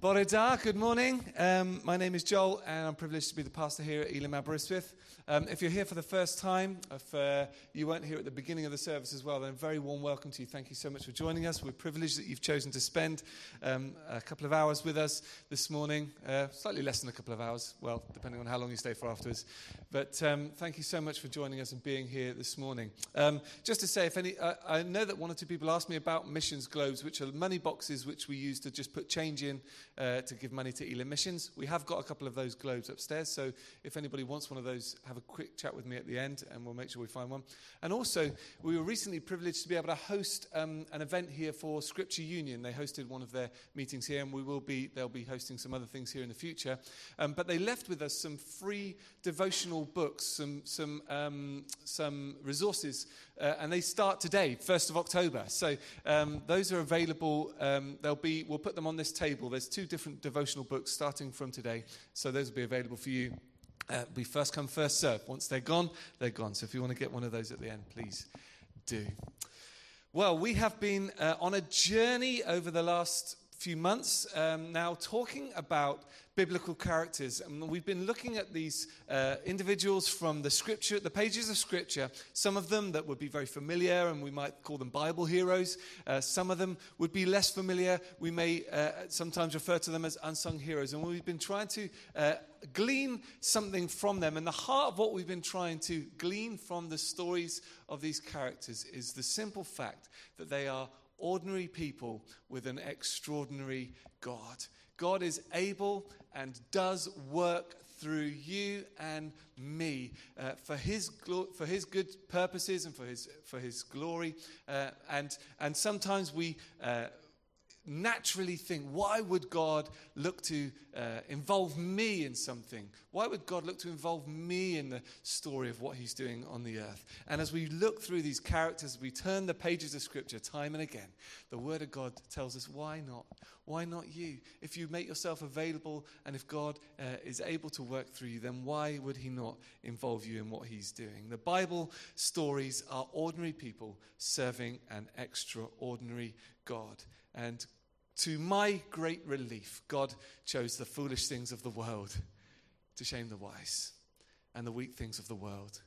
Bore da, good morning. Um, my name is Joel, and I'm privileged to be the pastor here at Elim Aberystwyth. Um, if you're here for the first time, if uh, you weren't here at the beginning of the service as well, then a very warm welcome to you. Thank you so much for joining us. We're privileged that you've chosen to spend um, a couple of hours with us this morning. Uh, slightly less than a couple of hours, well, depending on how long you stay for afterwards. But um, thank you so much for joining us and being here this morning. Um, just to say, if any, uh, I know that one or two people asked me about missions globes, which are money boxes which we use to just put change in uh, to give money to Elim Missions. We have got a couple of those globes upstairs, so if anybody wants one of those, have a quick chat with me at the end, and we'll make sure we find one. And also, we were recently privileged to be able to host um, an event here for Scripture Union. They hosted one of their meetings here, and we will be they'll be hosting some other things here in the future. Um, but they left with us some free devotional books, some some um, some resources, uh, and they start today, first of October. So um, those are available. Um, they'll be we'll put them on this table. There's two different devotional books starting from today, so those will be available for you uh, first come, first serve. Once they're gone, they're gone. So if you want to get one of those at the end, please do. Well, we have been uh, on a journey over the last few months um, now talking about biblical characters. And we've been looking at these uh, individuals from the scripture, the pages of scripture, some of them that would be very familiar and we might call them Bible heroes. Uh, some of them would be less familiar. We may uh, sometimes refer to them as unsung heroes. And we've been trying to uh, glean something from them. And the heart of what we've been trying to glean from the stories of these characters is the simple fact that they are ordinary people with an extraordinary God. God is able and does work through you and me uh, for, his glo- for his good purposes and for his, for his glory. Uh, and, and sometimes we. Uh, naturally think, why would God look to uh, involve me in something? Why would God look to involve me in the story of what He's doing on the earth? And as we look through these characters, we turn the pages of Scripture time and again, the Word of God tells us, why not? Why not you? If you make yourself available and if God uh, is able to work through you, then why would He not involve you in what He's doing? The Bible stories are ordinary people serving an extraordinary God. And to my great relief, God chose the foolish things of the world to shame the wise, and the weak things of the world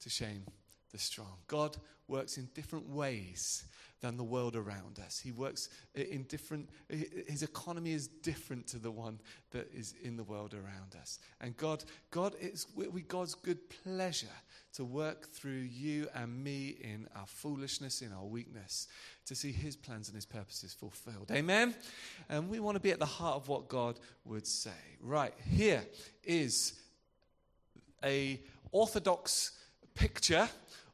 to shame the strong. God works in different ways than the world around us. He works in different, his economy is different to the one that is in the world around us. And God, God with God's good pleasure to work through you and me in our foolishness, in our weakness, to see his plans and his purposes fulfilled. Amen? And we want to be at the heart of what God would say. Right, here is a orthodox picture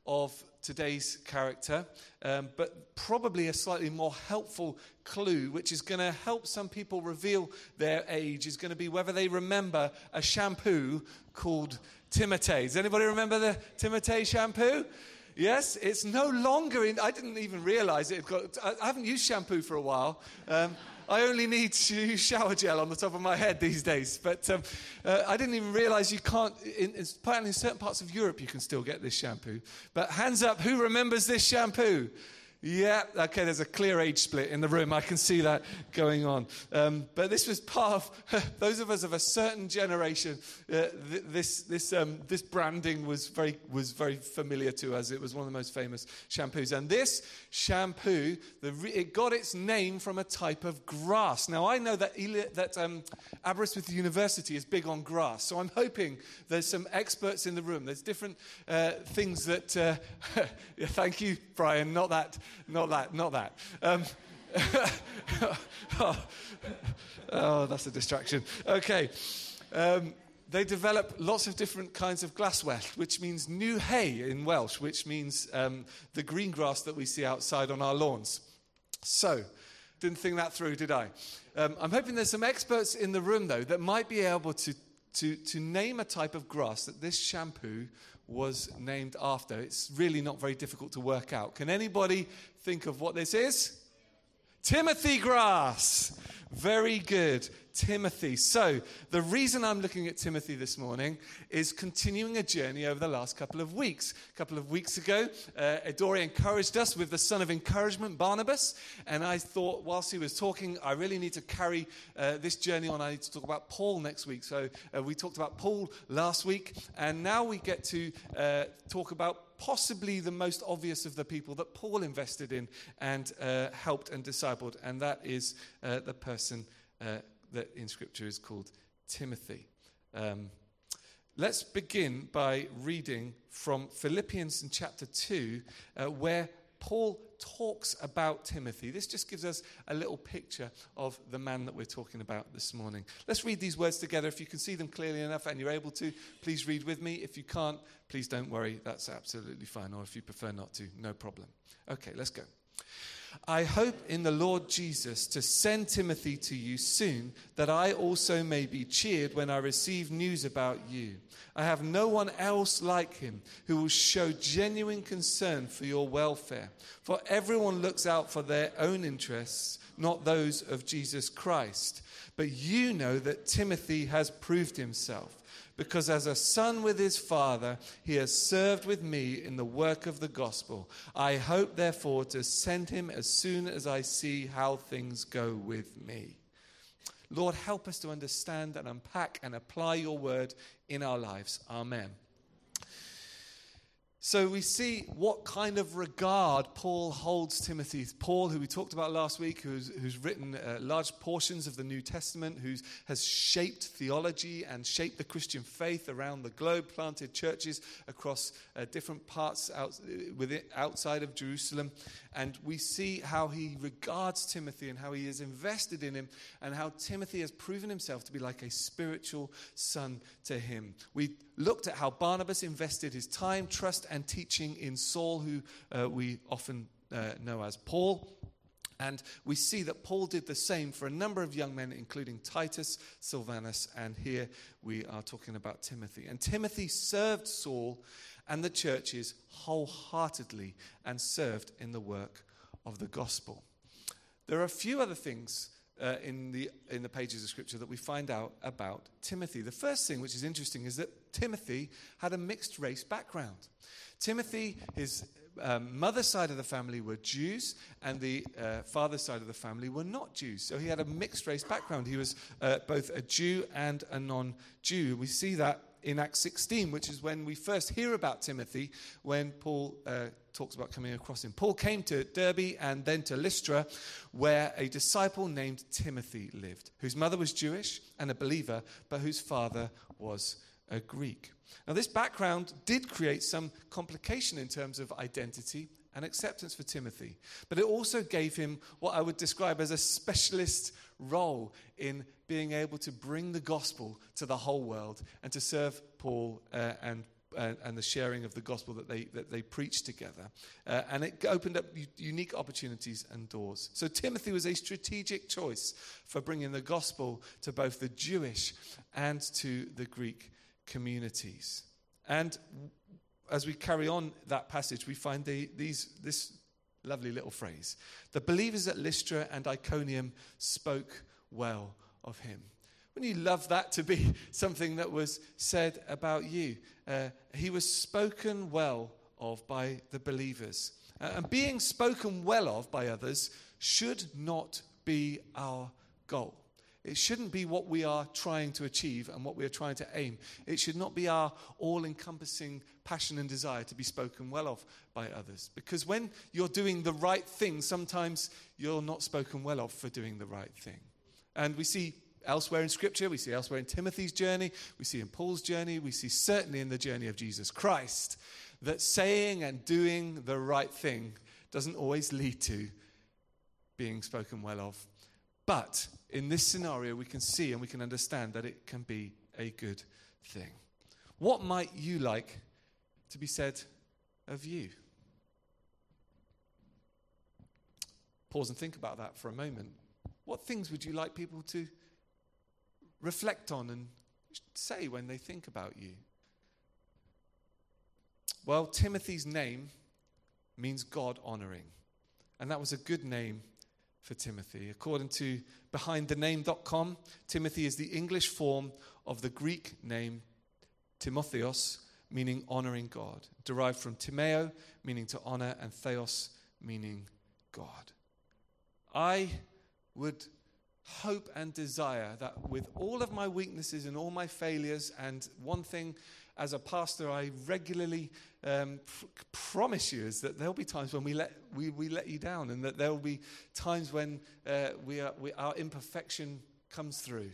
of today's character, um, but probably a slightly more helpful clue, which is going to help some people reveal their age, is going to be whether they remember a shampoo called Timotei. Does anybody remember the Timotei shampoo? Yes, it's no longer in. I didn't even realize it. Got, I haven't used shampoo for a while. Um, I only need to use shower gel on the top of my head these days. But um, uh, I didn't even realize you can't, in, apparently in certain parts of Europe, you can still get this shampoo. But hands up, who remembers this shampoo? Yeah, okay, there's a clear age split in the room. I can see that going on. Um, but this was part of, those of us of a certain generation, uh, th- this, this, um, this branding was very, was very familiar to us. It was one of the most famous shampoos. And this shampoo, it got its name from a type of grass. Now, I know that, Eli- that um, Aberystwyth University is big on grass, so I'm hoping there's some experts in the room. There's different uh, things that, uh, thank you, Brian, not that not that, not that. Um, oh, that's a distraction. Okay. Um, they develop lots of different kinds of glassware, which means new hay in Welsh, which means um, the green grass that we see outside on our lawns. So, didn't think that through, did I? Um, I'm hoping there's some experts in the room, though, that might be able to, to, to name a type of grass that this shampoo was named after. It's really not very difficult to work out. Can anybody think of what this is? Timothy grass. Very good. Timothy. So, the reason I'm looking at Timothy this morning is continuing a journey over the last couple of weeks. A couple of weeks ago, uh, Adori encouraged us with the son of encouragement, Barnabas. And I thought, whilst he was talking, I really need to carry uh, this journey on. I need to talk about Paul next week. So, uh, we talked about Paul last week. And now we get to uh, talk about possibly the most obvious of the people that Paul invested in and uh, helped and discipled, and that is uh, the person uh, that in Scripture is called Timothy. Um, let's begin by reading from Philippians in chapter 2, uh, where Paul talks about Timothy. This just gives us a little picture of the man that we're talking about this morning. Let's read these words together. If you can see them clearly enough and you're able to, please read with me. If you can't, please don't worry. That's absolutely fine. Or if you prefer not to, no problem. Okay, let's go. I hope in the Lord Jesus to send Timothy to you soon, that I also may be cheered when I receive news about you. I have no one else like him who will show genuine concern for your welfare. For everyone looks out for their own interests, not those of Jesus Christ. But you know that Timothy has proved himself because as a son with his father, he has served with me in the work of the gospel. I hope, therefore, to send him as soon as I see how things go with me. Lord, help us to understand and unpack and apply your word in our lives. Amen. So we see what kind of regard Paul holds Timothy. Paul, who we talked about last week, who's, who's written uh, large portions of the New Testament, who has shaped theology and shaped the Christian faith around the globe, planted churches across uh, different parts out, within, outside of Jerusalem. And we see how he regards Timothy and how he is invested in him, and how Timothy has proven himself to be like a spiritual son to him. We looked at how Barnabas invested his time, trust, and teaching in Saul, who uh, we often uh, know as Paul. And we see that Paul did the same for a number of young men, including Titus, Silvanus, and here we are talking about Timothy. And Timothy served Saul and the churches wholeheartedly and served in the work of the gospel. There are a few other things uh, in, the, in the pages of Scripture that we find out about Timothy. The first thing, which is interesting, is that Timothy had a mixed race background. Timothy, his um, mother's side of the family were Jews, and the uh, father's side of the family were not Jews. So he had a mixed race background. He was uh, both a Jew and a non Jew. We see that in Acts 16, which is when we first hear about Timothy, when Paul uh, talks about coming across him. Paul came to Derbe and then to Lystra, where a disciple named Timothy lived, whose mother was Jewish and a believer, but whose father was a Greek. Now, this background did create some complication in terms of identity and acceptance for Timothy, but it also gave him what I would describe as a specialist role in being able to bring the gospel to the whole world and to serve Paul uh, and uh, and the sharing of the gospel that they, that they preached together. Uh, and it opened up u- unique opportunities and doors. So Timothy was a strategic choice for bringing the gospel to both the Jewish and to the Greek communities. And as we carry on that passage, we find the, these, this lovely little phrase The believers at Lystra and Iconium spoke well of him. Wouldn't you love that to be something that was said about you? Uh, he was spoken well of by the believers. Uh, and being spoken well of by others should not be our goal. It shouldn't be what we are trying to achieve and what we are trying to aim. It should not be our all encompassing passion and desire to be spoken well of by others. Because when you're doing the right thing, sometimes you're not spoken well of for doing the right thing. And we see elsewhere in Scripture, we see elsewhere in Timothy's journey, we see in Paul's journey, we see certainly in the journey of Jesus Christ that saying and doing the right thing doesn't always lead to being spoken well of but in this scenario, we can see and we can understand that it can be a good thing. What might you like to be said of you? Pause and think about that for a moment. What things would you like people to reflect on and say when they think about you? Well, Timothy's name means God honoring. And that was a good name for Timothy. According to behindthename.com, Timothy is the English form of the Greek name Timotheos, meaning honoring God, derived from Timeo, meaning to honor, and Theos, meaning God. I would hope and desire that with all of my weaknesses and all my failures, and one thing as a pastor I regularly um, pr- promise you is that there'll be times when we let, we, we let you down, and that there will be times when uh, we are, we, our imperfection comes through.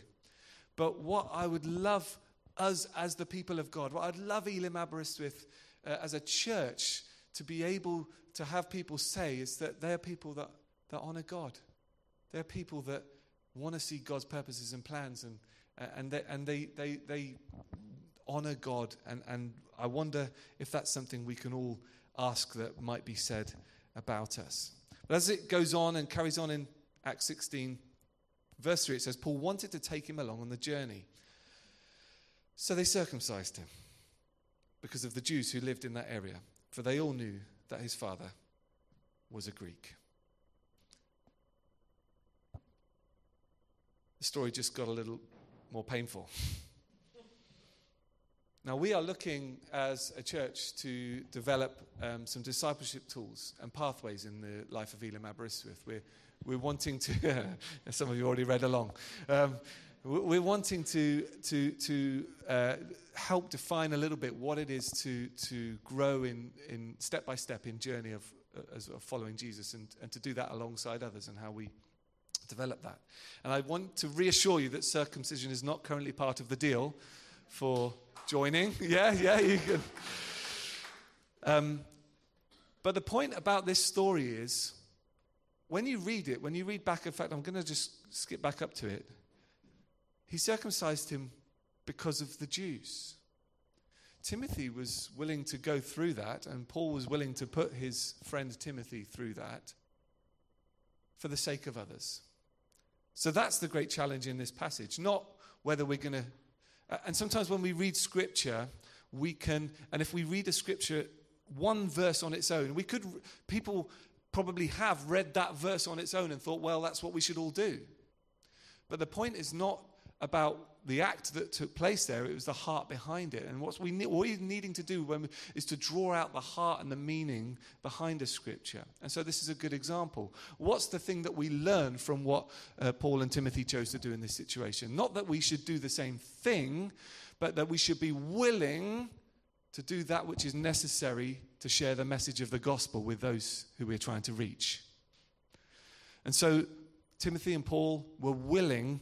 But what I would love us as the people of God, what I'd love Elim Aberystwyth uh, as a church to be able to have people say is that they're people that, that honor God. They're people that want to see God's purposes and plans, and, uh, and, they, and they, they, they honor God. And, and I wonder if that's something we can all ask that might be said about us. But as it goes on and carries on in Acts 16, verse 3, it says, Paul wanted to take him along on the journey. So they circumcised him because of the Jews who lived in that area, for they all knew that his father was a Greek. The story just got a little more painful. Now, we are looking as a church to develop um, some discipleship tools and pathways in the life of Elim Aberystwyth. We're, we're wanting to, some of you already read along, um, we're wanting to, to, to uh, help define a little bit what it is to, to grow in, in step by step in journey of, uh, of following Jesus and, and to do that alongside others and how we develop that. And I want to reassure you that circumcision is not currently part of the deal for joining. Yeah, yeah, you can. Um, but the point about this story is when you read it, when you read back, in fact, I'm going to just skip back up to it. He circumcised him because of the Jews. Timothy was willing to go through that, and Paul was willing to put his friend Timothy through that for the sake of others. So that's the great challenge in this passage, not whether we're going to Uh, and sometimes when we read scripture, we can, and if we read a scripture, one verse on its own, we could, people probably have read that verse on its own and thought, well, that's what we should all do. But the point is not about the act that took place there, it was the heart behind it. And what, we need, what we're needing to do is to draw out the heart and the meaning behind a scripture. And so this is a good example. What's the thing that we learn from what uh, Paul and Timothy chose to do in this situation? Not that we should do the same thing, but that we should be willing to do that which is necessary to share the message of the gospel with those who we're trying to reach. And so Timothy and Paul were willing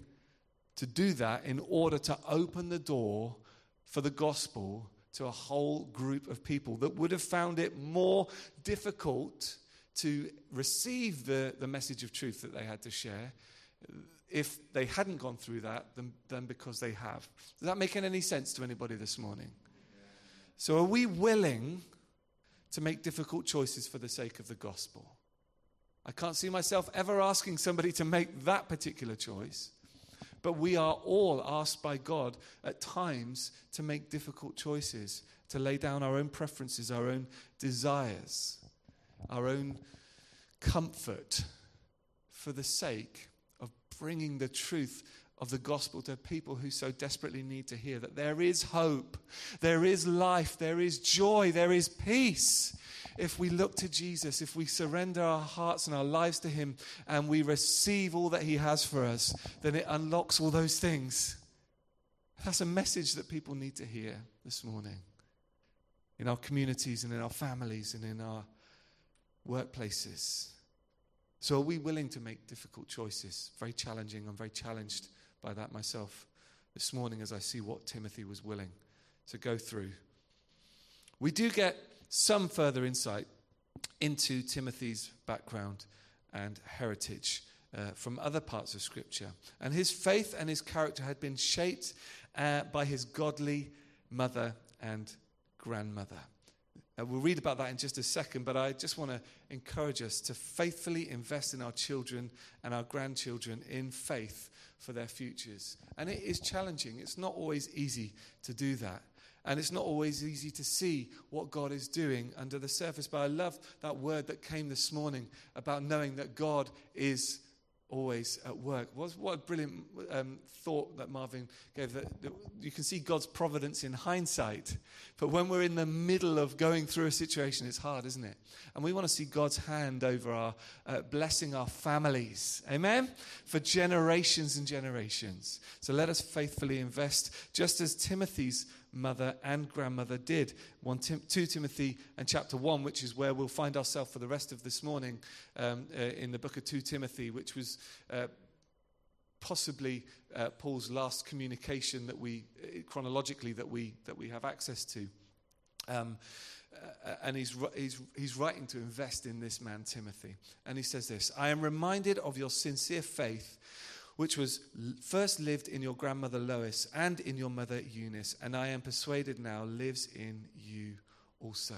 to do that in order to open the door for the gospel to a whole group of people that would have found it more difficult to receive the, the message of truth that they had to share if they hadn't gone through that than, than because they have. Does that make any sense to anybody this morning? So, are we willing to make difficult choices for the sake of the gospel? I can't see myself ever asking somebody to make that particular choice. But we are all asked by God at times to make difficult choices, to lay down our own preferences, our own desires, our own comfort for the sake of bringing the truth of the gospel to people who so desperately need to hear that there is hope, there is life, there is joy, there is peace if we look to Jesus, if we surrender our hearts and our lives to Him and we receive all that He has for us, then it unlocks all those things. That's a message that people need to hear this morning in our communities and in our families and in our workplaces. So, are we willing to make difficult choices? Very challenging. I'm very challenged by that myself this morning as I see what Timothy was willing to go through. We do get some further insight into Timothy's background and heritage uh, from other parts of Scripture. And his faith and his character had been shaped uh, by his godly mother and grandmother. Uh, we'll read about that in just a second, but I just want to encourage us to faithfully invest in our children and our grandchildren in faith for their futures. And it is challenging, it's not always easy to do that. And it's not always easy to see what God is doing under the surface. But I love that word that came this morning about knowing that God is always at work. What, what a brilliant um, thought that Marvin gave. That, that, you can see God's providence in hindsight, but when we're in the middle of going through a situation, it's hard, isn't it? And we want to see God's hand over our uh, blessing our families. Amen? For generations and generations. So let us faithfully invest, just as Timothy's mother and grandmother did. 1 Tim- 2 Timothy and chapter 1, which is where we'll find ourselves for the rest of this morning um, uh, in the book of 2 Timothy, which was uh, possibly uh, Paul's last communication that we, uh, chronologically, that we, that we have access to. Um, uh, and he's, he's, he's writing to invest in this man, Timothy. And he says this I am reminded of your sincere faith which was first lived in your grandmother Lois and in your mother Eunice, and I am persuaded now lives in you also.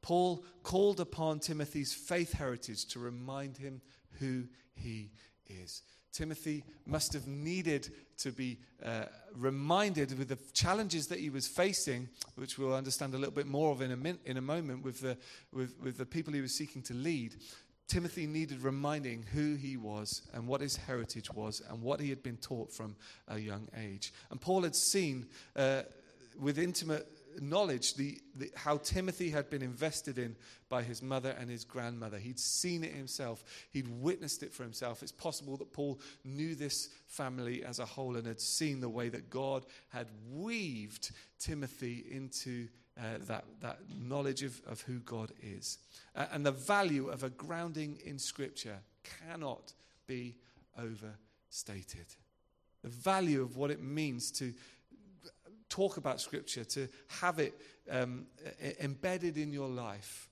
Paul called upon Timothy's faith heritage to remind him who he is. Timothy must have needed to be uh, reminded with the challenges that he was facing, which we'll understand a little bit more of in a, min- in a moment with the, with, with the people he was seeking to lead. Timothy needed reminding who he was and what his heritage was and what he had been taught from a young age. And Paul had seen uh, with intimate knowledge the, the, how Timothy had been invested in by his mother and his grandmother. He'd seen it himself, he'd witnessed it for himself. It's possible that Paul knew this family as a whole and had seen the way that God had weaved Timothy into uh, that, that knowledge of, of who God is. Uh, and the value of a grounding in Scripture cannot be overstated. The value of what it means to talk about Scripture, to have it um, embedded in your life.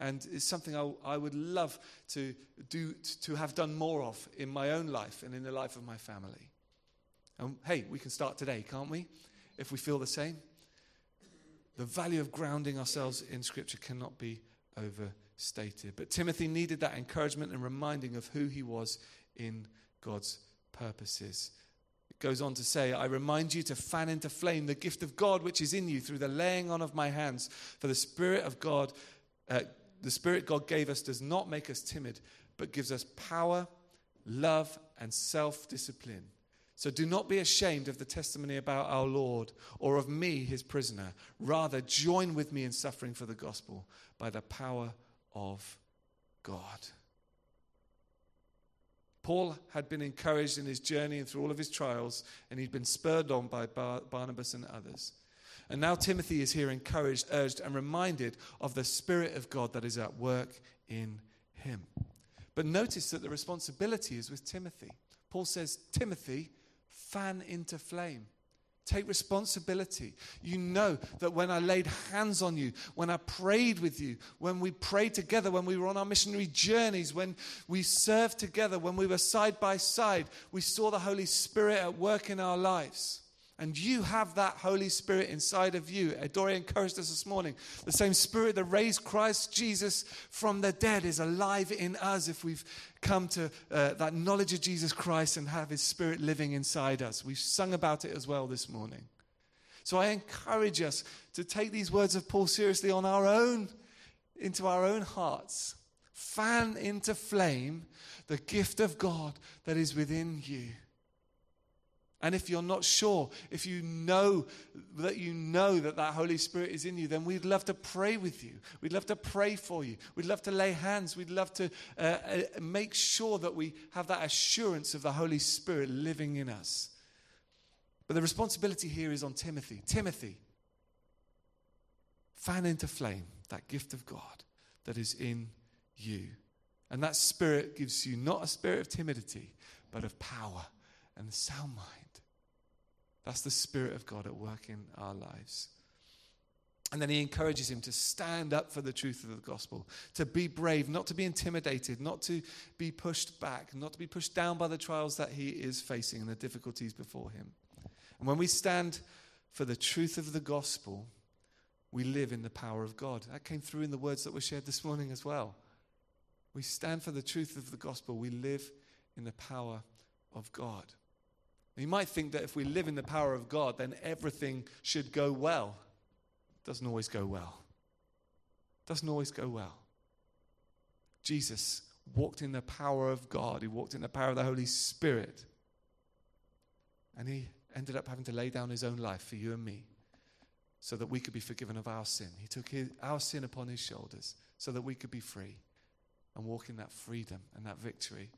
And it's something I, I, would love to do, to have done more of in my own life and in the life of my family. And hey, we can start today, can't we? If we feel the same. The value of grounding ourselves in Scripture cannot be overstated. But Timothy needed that encouragement and reminding of who he was in God's purposes. It goes on to say, I remind you to fan into flame the gift of God which is in you through the laying on of my hands. For the Spirit of God, uh, the Spirit God gave us does not make us timid, but gives us power, love, and self discipline. So do not be ashamed of the testimony about our Lord or of me, his prisoner. Rather, join with me in suffering for the gospel by the power of God. Paul had been encouraged in his journey and through all of his trials, and he'd been spurred on by Bar- Barnabas and others. And now Timothy is here encouraged, urged, and reminded of the Spirit of God that is at work in him. But notice that the responsibility is with Timothy. Paul says, Timothy, fan into flame. Take responsibility. You know that when I laid hands on you, when I prayed with you, when we prayed together, when we were on our missionary journeys, when we served together, when we were side by side, we saw the Holy Spirit at work in our lives. And you have that Holy Spirit inside of you. Dory encouraged us this morning. The same Spirit that raised Christ Jesus from the dead is alive in us if we've come to uh, that knowledge of Jesus Christ and have His Spirit living inside us. We've sung about it as well this morning. So I encourage us to take these words of Paul seriously on our own, into our own hearts. Fan into flame the gift of God that is within you. And if you're not sure, if you know that you know that that Holy Spirit is in you, then we'd love to pray with you. We'd love to pray for you. We'd love to lay hands. We'd love to uh, uh, make sure that we have that assurance of the Holy Spirit living in us. But the responsibility here is on Timothy. Timothy, fan into flame that gift of God that is in you. And that spirit gives you not a spirit of timidity, but of power and sound mind. That's the Spirit of God at work in our lives. And then he encourages him to stand up for the truth of the gospel, to be brave, not to be intimidated, not to be pushed back, not to be pushed down by the trials that he is facing and the difficulties before him. And when we stand for the truth of the gospel, we live in the power of God. That came through in the words that were shared this morning as well. We stand for the truth of the gospel, we live in the power of God. You might think that if we live in the power of God, then everything should go well. It doesn't always go well. It doesn't always go well. Jesus walked in the power of God, he walked in the power of the Holy Spirit. And he ended up having to lay down his own life for you and me so that we could be forgiven of our sin. He took his, our sin upon his shoulders so that we could be free and walk in that freedom and that victory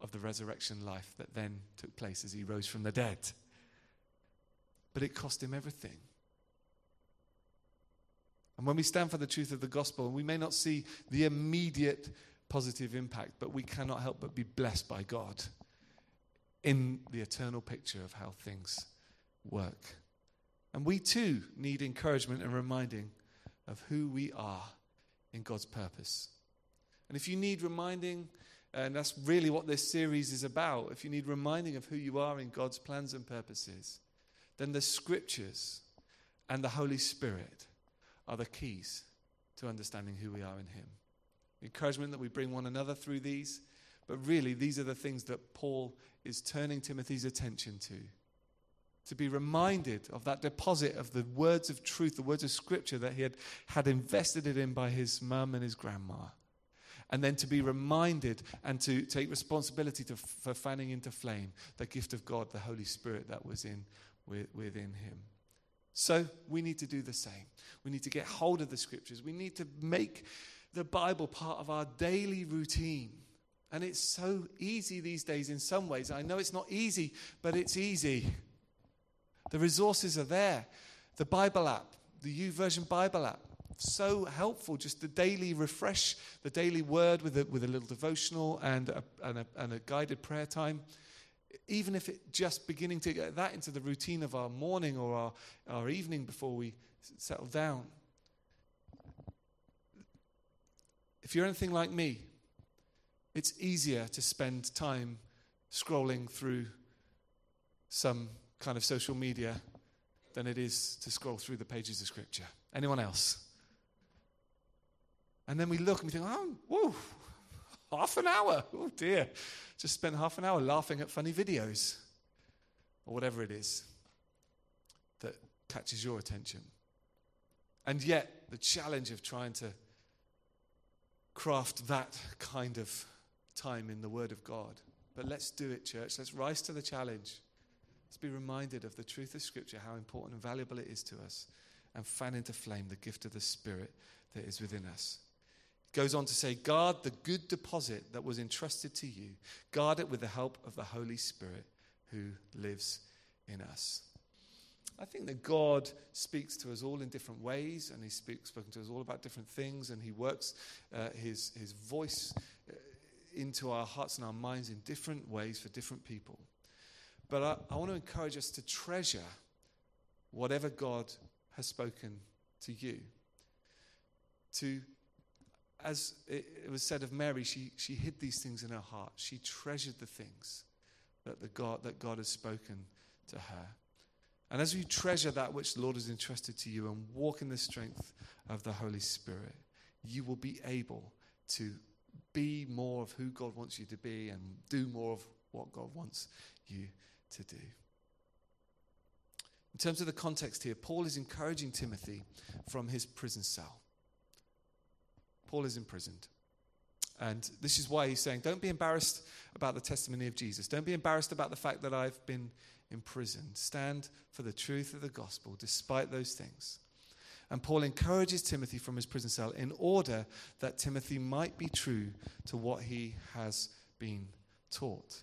of the resurrection life that then took place as he rose from the dead. But it cost him everything. And when we stand for the truth of the gospel, we may not see the immediate positive impact, but we cannot help but be blessed by God in the eternal picture of how things work. And we too need encouragement and reminding of who we are in God's purpose. And if you need reminding, and that's really what this series is about, if you need reminding of who you are in God's plans and purposes, then the scriptures and the Holy Spirit are the keys to understanding who we are in Him. Encouragement that we bring one another through these, but really, these are the things that Paul is turning Timothy's attention to. To be reminded of that deposit of the words of truth, the words of scripture that he had, had invested it in by his mum and his grandma. And then to be reminded and to take responsibility to, for fanning into flame the gift of God, the Holy Spirit that was in, within him. So we need to do the same. We need to get hold of the scriptures. We need to make the Bible part of our daily routine. And it's so easy these days in some ways. I know it's not easy, but it's easy. The resources are there. The Bible app, the YouVersion Bible app, so helpful. Just the daily refresh, the daily word with a, with a little devotional and a, and, a, and a guided prayer time. Even if it just beginning to get that into the routine of our morning or our, our evening before we settle down. If you're anything like me, it's easier to spend time scrolling through some kind of social media than it is to scroll through the pages of Scripture. Anyone else? And then we look and we think, oh, whoa, half an hour. Oh dear. Just spent half an hour laughing at funny videos or whatever it is that catches your attention. And yet, the challenge of trying to craft that kind of time in the Word of God. But let's do it, church. Let's rise to the challenge. Let's be reminded of the truth of Scripture, how important and valuable it is to us, and fan into flame the gift of the Spirit that is within us. Goes on to say, Guard the good deposit that was entrusted to you, guard it with the help of the Holy Spirit who lives in us. I think that God speaks to us all in different ways, and He's spoken to us all about different things, and He works uh, his, his voice uh, into our hearts and our minds in different ways for different people. But I, I want to encourage us to treasure whatever God has spoken to you. To, as it, was said of Mary, she, she hid these things in her heart. She treasured the things that, the God, that God has spoken to her. And as you treasure that which the Lord has entrusted to you and walk in the strength of the Holy Spirit, you will be able to be more of who God wants you to be and do more of what God wants you to do. In terms of the context here, Paul is encouraging Timothy from his prison cell. Paul is imprisoned. And this is why he's saying, Don't be embarrassed about the testimony of Jesus. Don't be embarrassed about the fact that I've been imprisoned. Stand for the truth of the gospel despite those things. And Paul encourages Timothy from his prison cell in order that Timothy might be true to what he has been taught.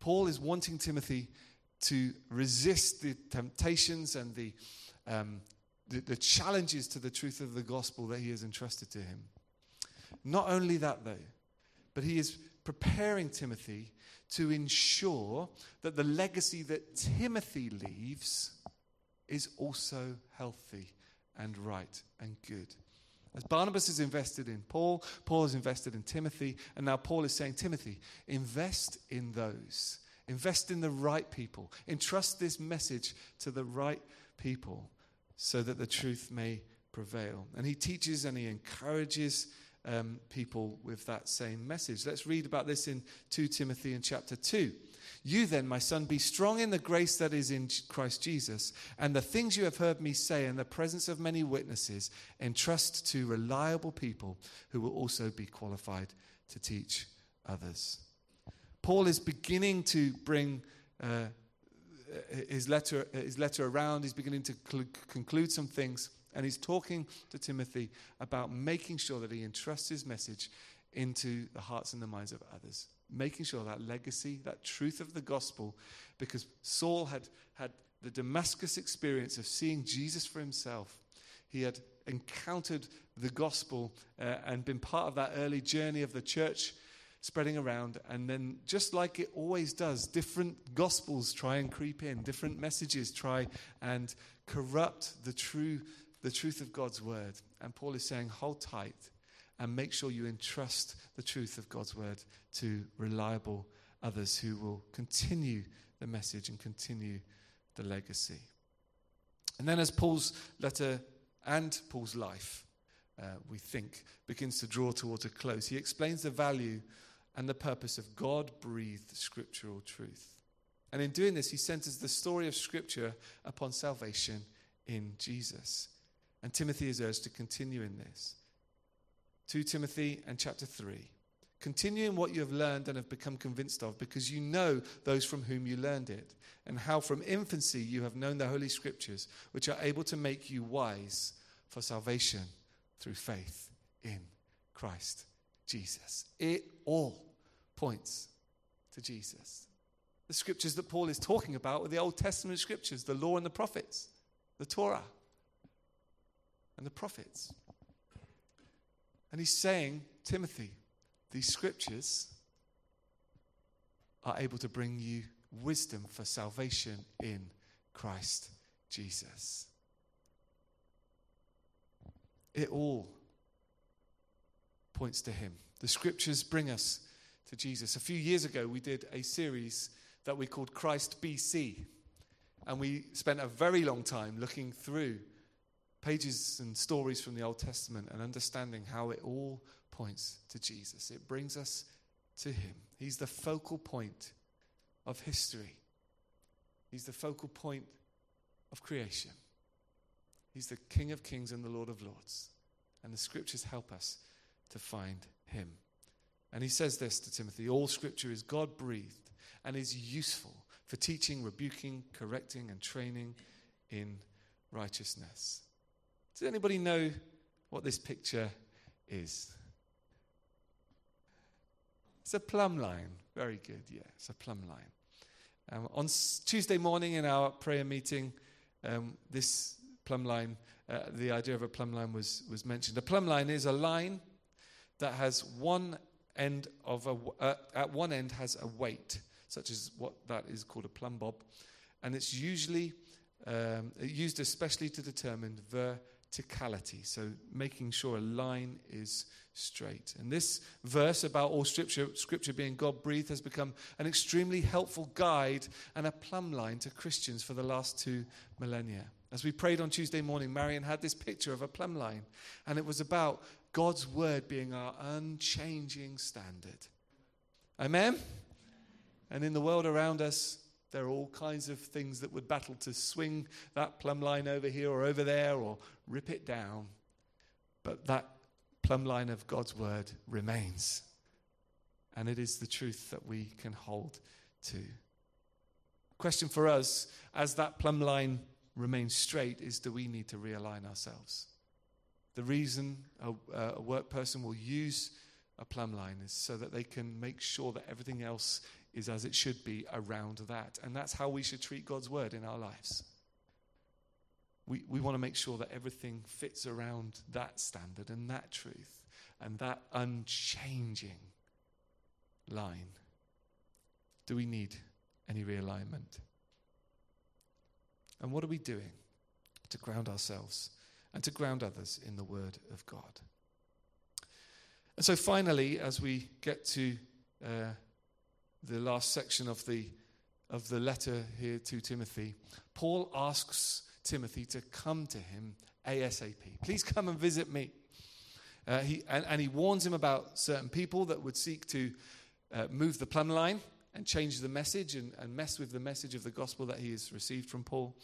Paul is wanting Timothy to resist the temptations and the, um, the, the challenges to the truth of the gospel that he has entrusted to him. Not only that, though, but he is preparing Timothy to ensure that the legacy that Timothy leaves is also healthy and right and good. As Barnabas is invested in Paul, Paul is invested in Timothy, and now Paul is saying, Timothy, invest in those. Invest in the right people. Entrust this message to the right people so that the truth may prevail. And he teaches and he encourages um, people with that same message. Let's read about this in 2 Timothy in chapter 2. You then, my son, be strong in the grace that is in Christ Jesus, and the things you have heard me say in the presence of many witnesses, entrust to reliable people who will also be qualified to teach others. Paul is beginning to bring uh, his, letter, his letter around, he's beginning to cl- conclude some things, and he's talking to Timothy about making sure that he entrusts his message into the hearts and the minds of others making sure that legacy, that truth of the gospel, because Saul had had the Damascus experience of seeing Jesus for himself. He had encountered the gospel uh, and been part of that early journey of the church spreading around. And then, just like it always does, different gospels try and creep in, different messages try and corrupt the true, the truth of God's word. And Paul is saying, hold tight and make sure you entrust the truth of God's word to reliable others who will continue the message and continue the legacy. And then, as Paul's letter and Paul's life, uh, we think, begins to draw towards a close, he explains the value and the purpose of God breathed scriptural truth. And in doing this, he centers the story of Scripture upon salvation in Jesus. And Timothy is urged to continue in this. 2 Timothy and chapter 3. Continue in what you have learned and have become convinced of, because you know those from whom you learned it, and how from infancy you have known the Holy Scriptures, which are able to make you wise for salvation through faith in Christ Jesus. It all points to Jesus. The scriptures that Paul is talking about are the Old Testament scriptures, the law and the prophets, the Torah and the prophets. And he's saying, Timothy, these scriptures are able to bring you wisdom for salvation in Christ Jesus. It all points to him. The scriptures bring us to Jesus. A few years ago, we did a series that we called Christ BC. And we spent a very long time looking through pages and stories from the Old Testament and understanding how it all points to Jesus. It brings us to Him. He's the focal point of history, He's the focal point of creation. He's the King of kings and the Lord of lords. And the scriptures help us to find Him. And he says this to Timothy All scripture is God breathed and is useful for teaching, rebuking, correcting, and training in righteousness. Does anybody know what this picture is? It's a plumb line. Very good, yeah, it's a plumb line. Um, on Tuesday morning in our prayer meeting, um, this plumb line, uh, the idea of a plumb line was, was mentioned. A plumb line is a line that has one end of a, uh, at one end has a weight, such as what that is called a plumb bob, and it's usually um, used especially to determine verticality, so making sure a line is straight. And this verse about all scripture, scripture being God breathed has become an extremely helpful guide and a plumb line to Christians for the last two millennia. As we prayed on Tuesday morning, Marion had this picture of a plumb line, and it was about God's word being our unchanging standard. Amen? And in the world around us, there are all kinds of things that would battle to swing that plumb line over here or over there or rip it down. But that plumb line of God's word remains. And it is the truth that we can hold to. Question for us as that plumb line remains straight is do we need to realign ourselves? The reason a, a work person will use a plumb line is so that they can make sure that everything else is as it should be around that. And that's how we should treat God's word in our lives. We, we want to make sure that everything fits around that standard and that truth and that unchanging line. Do we need any realignment? And what are we doing to ground ourselves and to ground others in the Word of God? And so, finally, as we get to uh, the last section of the, of the letter here to Timothy, Paul asks Timothy to come to him ASAP. Please come and visit me. Uh, he, and, and, he warns him about certain people that would seek to uh, move the plumb line and change the message and, and mess with the message of the gospel that he has received from Paul.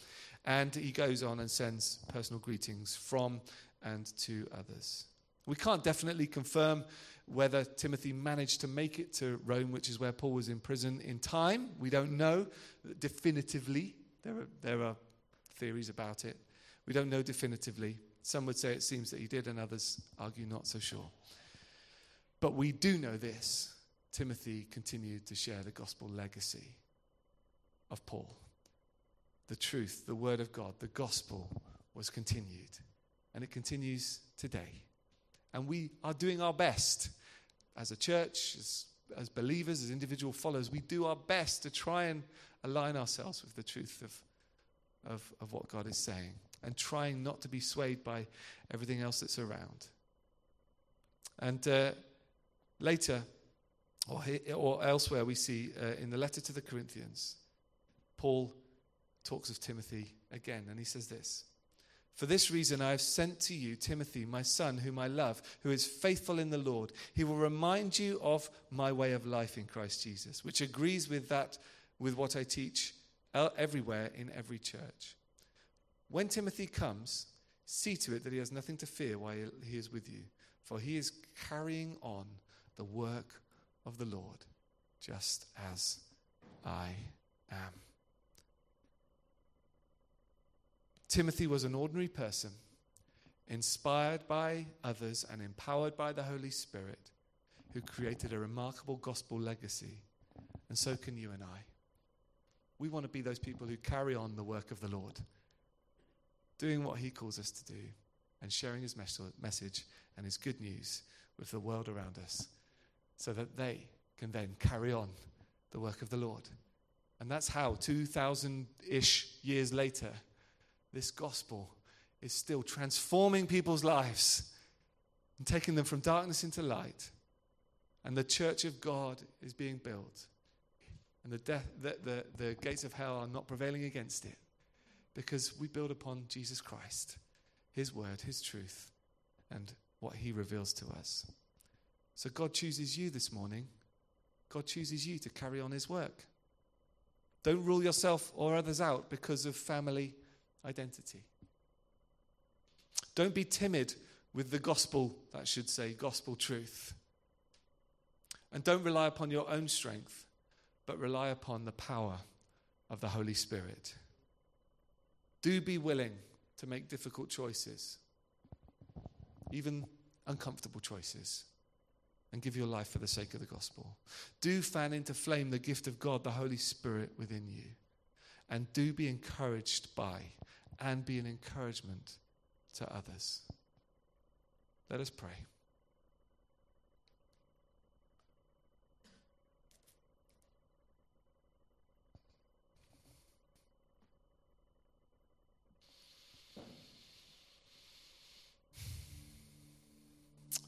And he goes on and sends personal greetings from and to others. We can't definitely confirm whether Timothy managed to make it to Rome, which is where Paul was in prison, in time. We don't know definitively. There are, there are theories about it. We don't know definitively. Some would say it seems that he did, and others argue not so sure. But we do know this Timothy continued to share the gospel legacy of Paul. The truth, the word of God, the gospel was continued, and it continues today. And we are doing our best as a church, as, as believers, as individual followers, we do our best to try and align ourselves with the truth of, of, of what God is saying and trying not to be swayed by everything else that's around. And uh, later, or, or elsewhere, we see uh, in the letter to the Corinthians, Paul talks of Timothy again, and he says this For this reason, I have sent to you Timothy, my son, whom I love, who is faithful in the Lord. He will remind you of my way of life in Christ Jesus, which agrees with that, with what I teach everywhere in every church. When Timothy comes, see to it that he has nothing to fear while he is with you, for he is carrying on the work of the Lord, just as I am. Timothy was an ordinary person, inspired by others and empowered by the Holy Spirit, who created a remarkable gospel legacy. And so can you and I. We want to be those people who carry on the work of the Lord doing what He calls us to do, and sharing His message and His good news with the world around us so that they can then carry on the work of the Lord. And that's how, 2,000 ish years later, this gospel is still transforming people's lives and taking them from darkness into light. And the church of God is being built. And the, death, the, the, the gates of hell are not prevailing against it because we build upon Jesus Christ, His word, His truth, and what He reveals to us. So God chooses you this morning. God chooses you to carry on His work. Don't rule yourself or others out because of family identity. Don't be timid with the gospel, that should say, gospel truth. And don't rely upon your own strength, but rely upon the power of the Holy Spirit. Do be willing to make difficult choices, even uncomfortable choices, and give your life for the sake of the gospel. Do fan into flame the gift of God, the Holy Spirit within you. And do be encouraged by and be an encouragement to others. Let us pray.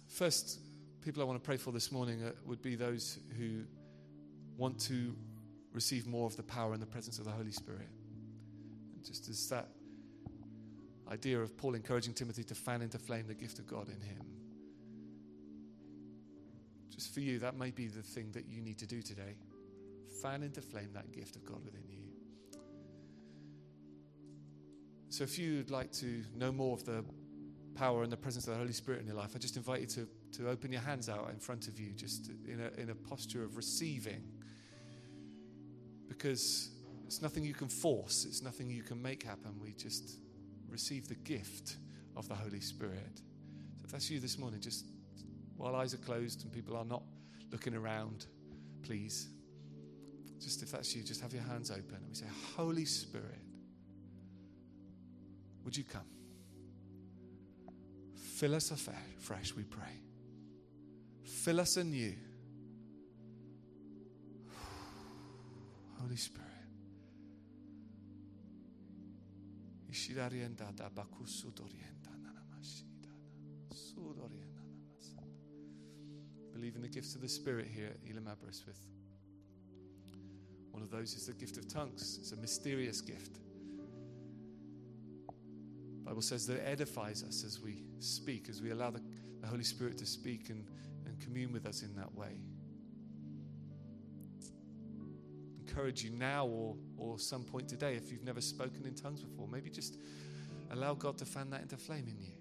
First, people I want to pray for this morning uh, would be those who want to receive more of the power and the presence of the Holy Spirit. And just as that idea of Paul encouraging Timothy to fan into flame the gift of God in him. Just for you, that may be the thing that you need to do today. Fan into flame that gift of God within you. So, if you'd like to know more of the power and the presence of the Holy Spirit in your life, I just invite you to, to open your hands out in front of you, just in a, in a posture of receiving. Because it's nothing you can force, it's nothing you can make happen. We just receive the gift of the Holy Spirit. So if that's you this morning, just while eyes are closed and people are not looking around, please, just if that's you, just have your hands open and we say, Holy Spirit, would you come? Fill us afresh, we pray. Fill us anew. Holy Spirit. Believe in the gifts of the Spirit here at Elim Aberystwyth. One of those is the gift of tongues. It's a mysterious gift. Bible says that it edifies us as we speak, as we allow the, the Holy Spirit to speak and commune with us in that way. encourage you now or, or some point today, if you've never spoken in tongues before, maybe just allow God to fan that into flame in you.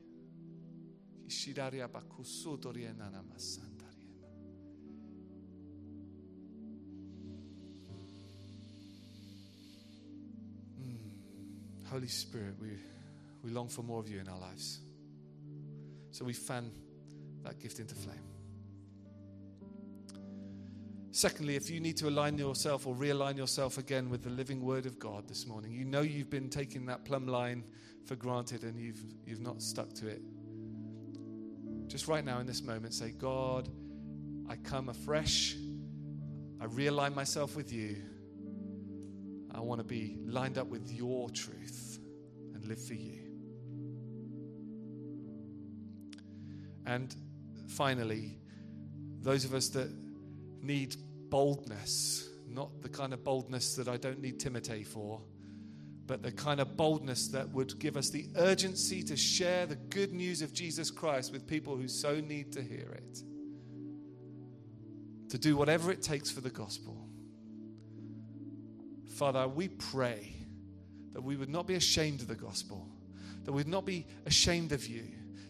Mm. Holy Spirit, we, we long for more of you in our lives. So we fan that gift into flame. Secondly, if you need to align yourself or realign yourself again with the living word of God this morning, you know you've been taking that plumb line for granted and you've, you've not stuck to it. Just right now in this moment, say, God, I come afresh. I realign myself with you. I want to be lined up with your truth and live for you. And finally, those of us that need boldness, not the kind of boldness that I don't need Timotei for, but the kind of boldness that would give us the urgency to share the good news of Jesus Christ with people who so need to hear it. To do whatever it takes for the gospel. Father, we pray that we would not be ashamed of the gospel, that we would not be ashamed of you,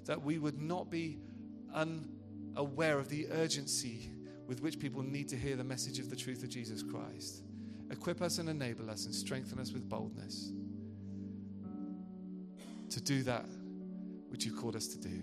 that we would not be unaware of the urgency with which people need to hear the message of the truth of Jesus Christ. Equip us and enable us and strengthen us with boldness to do that which you called us to do.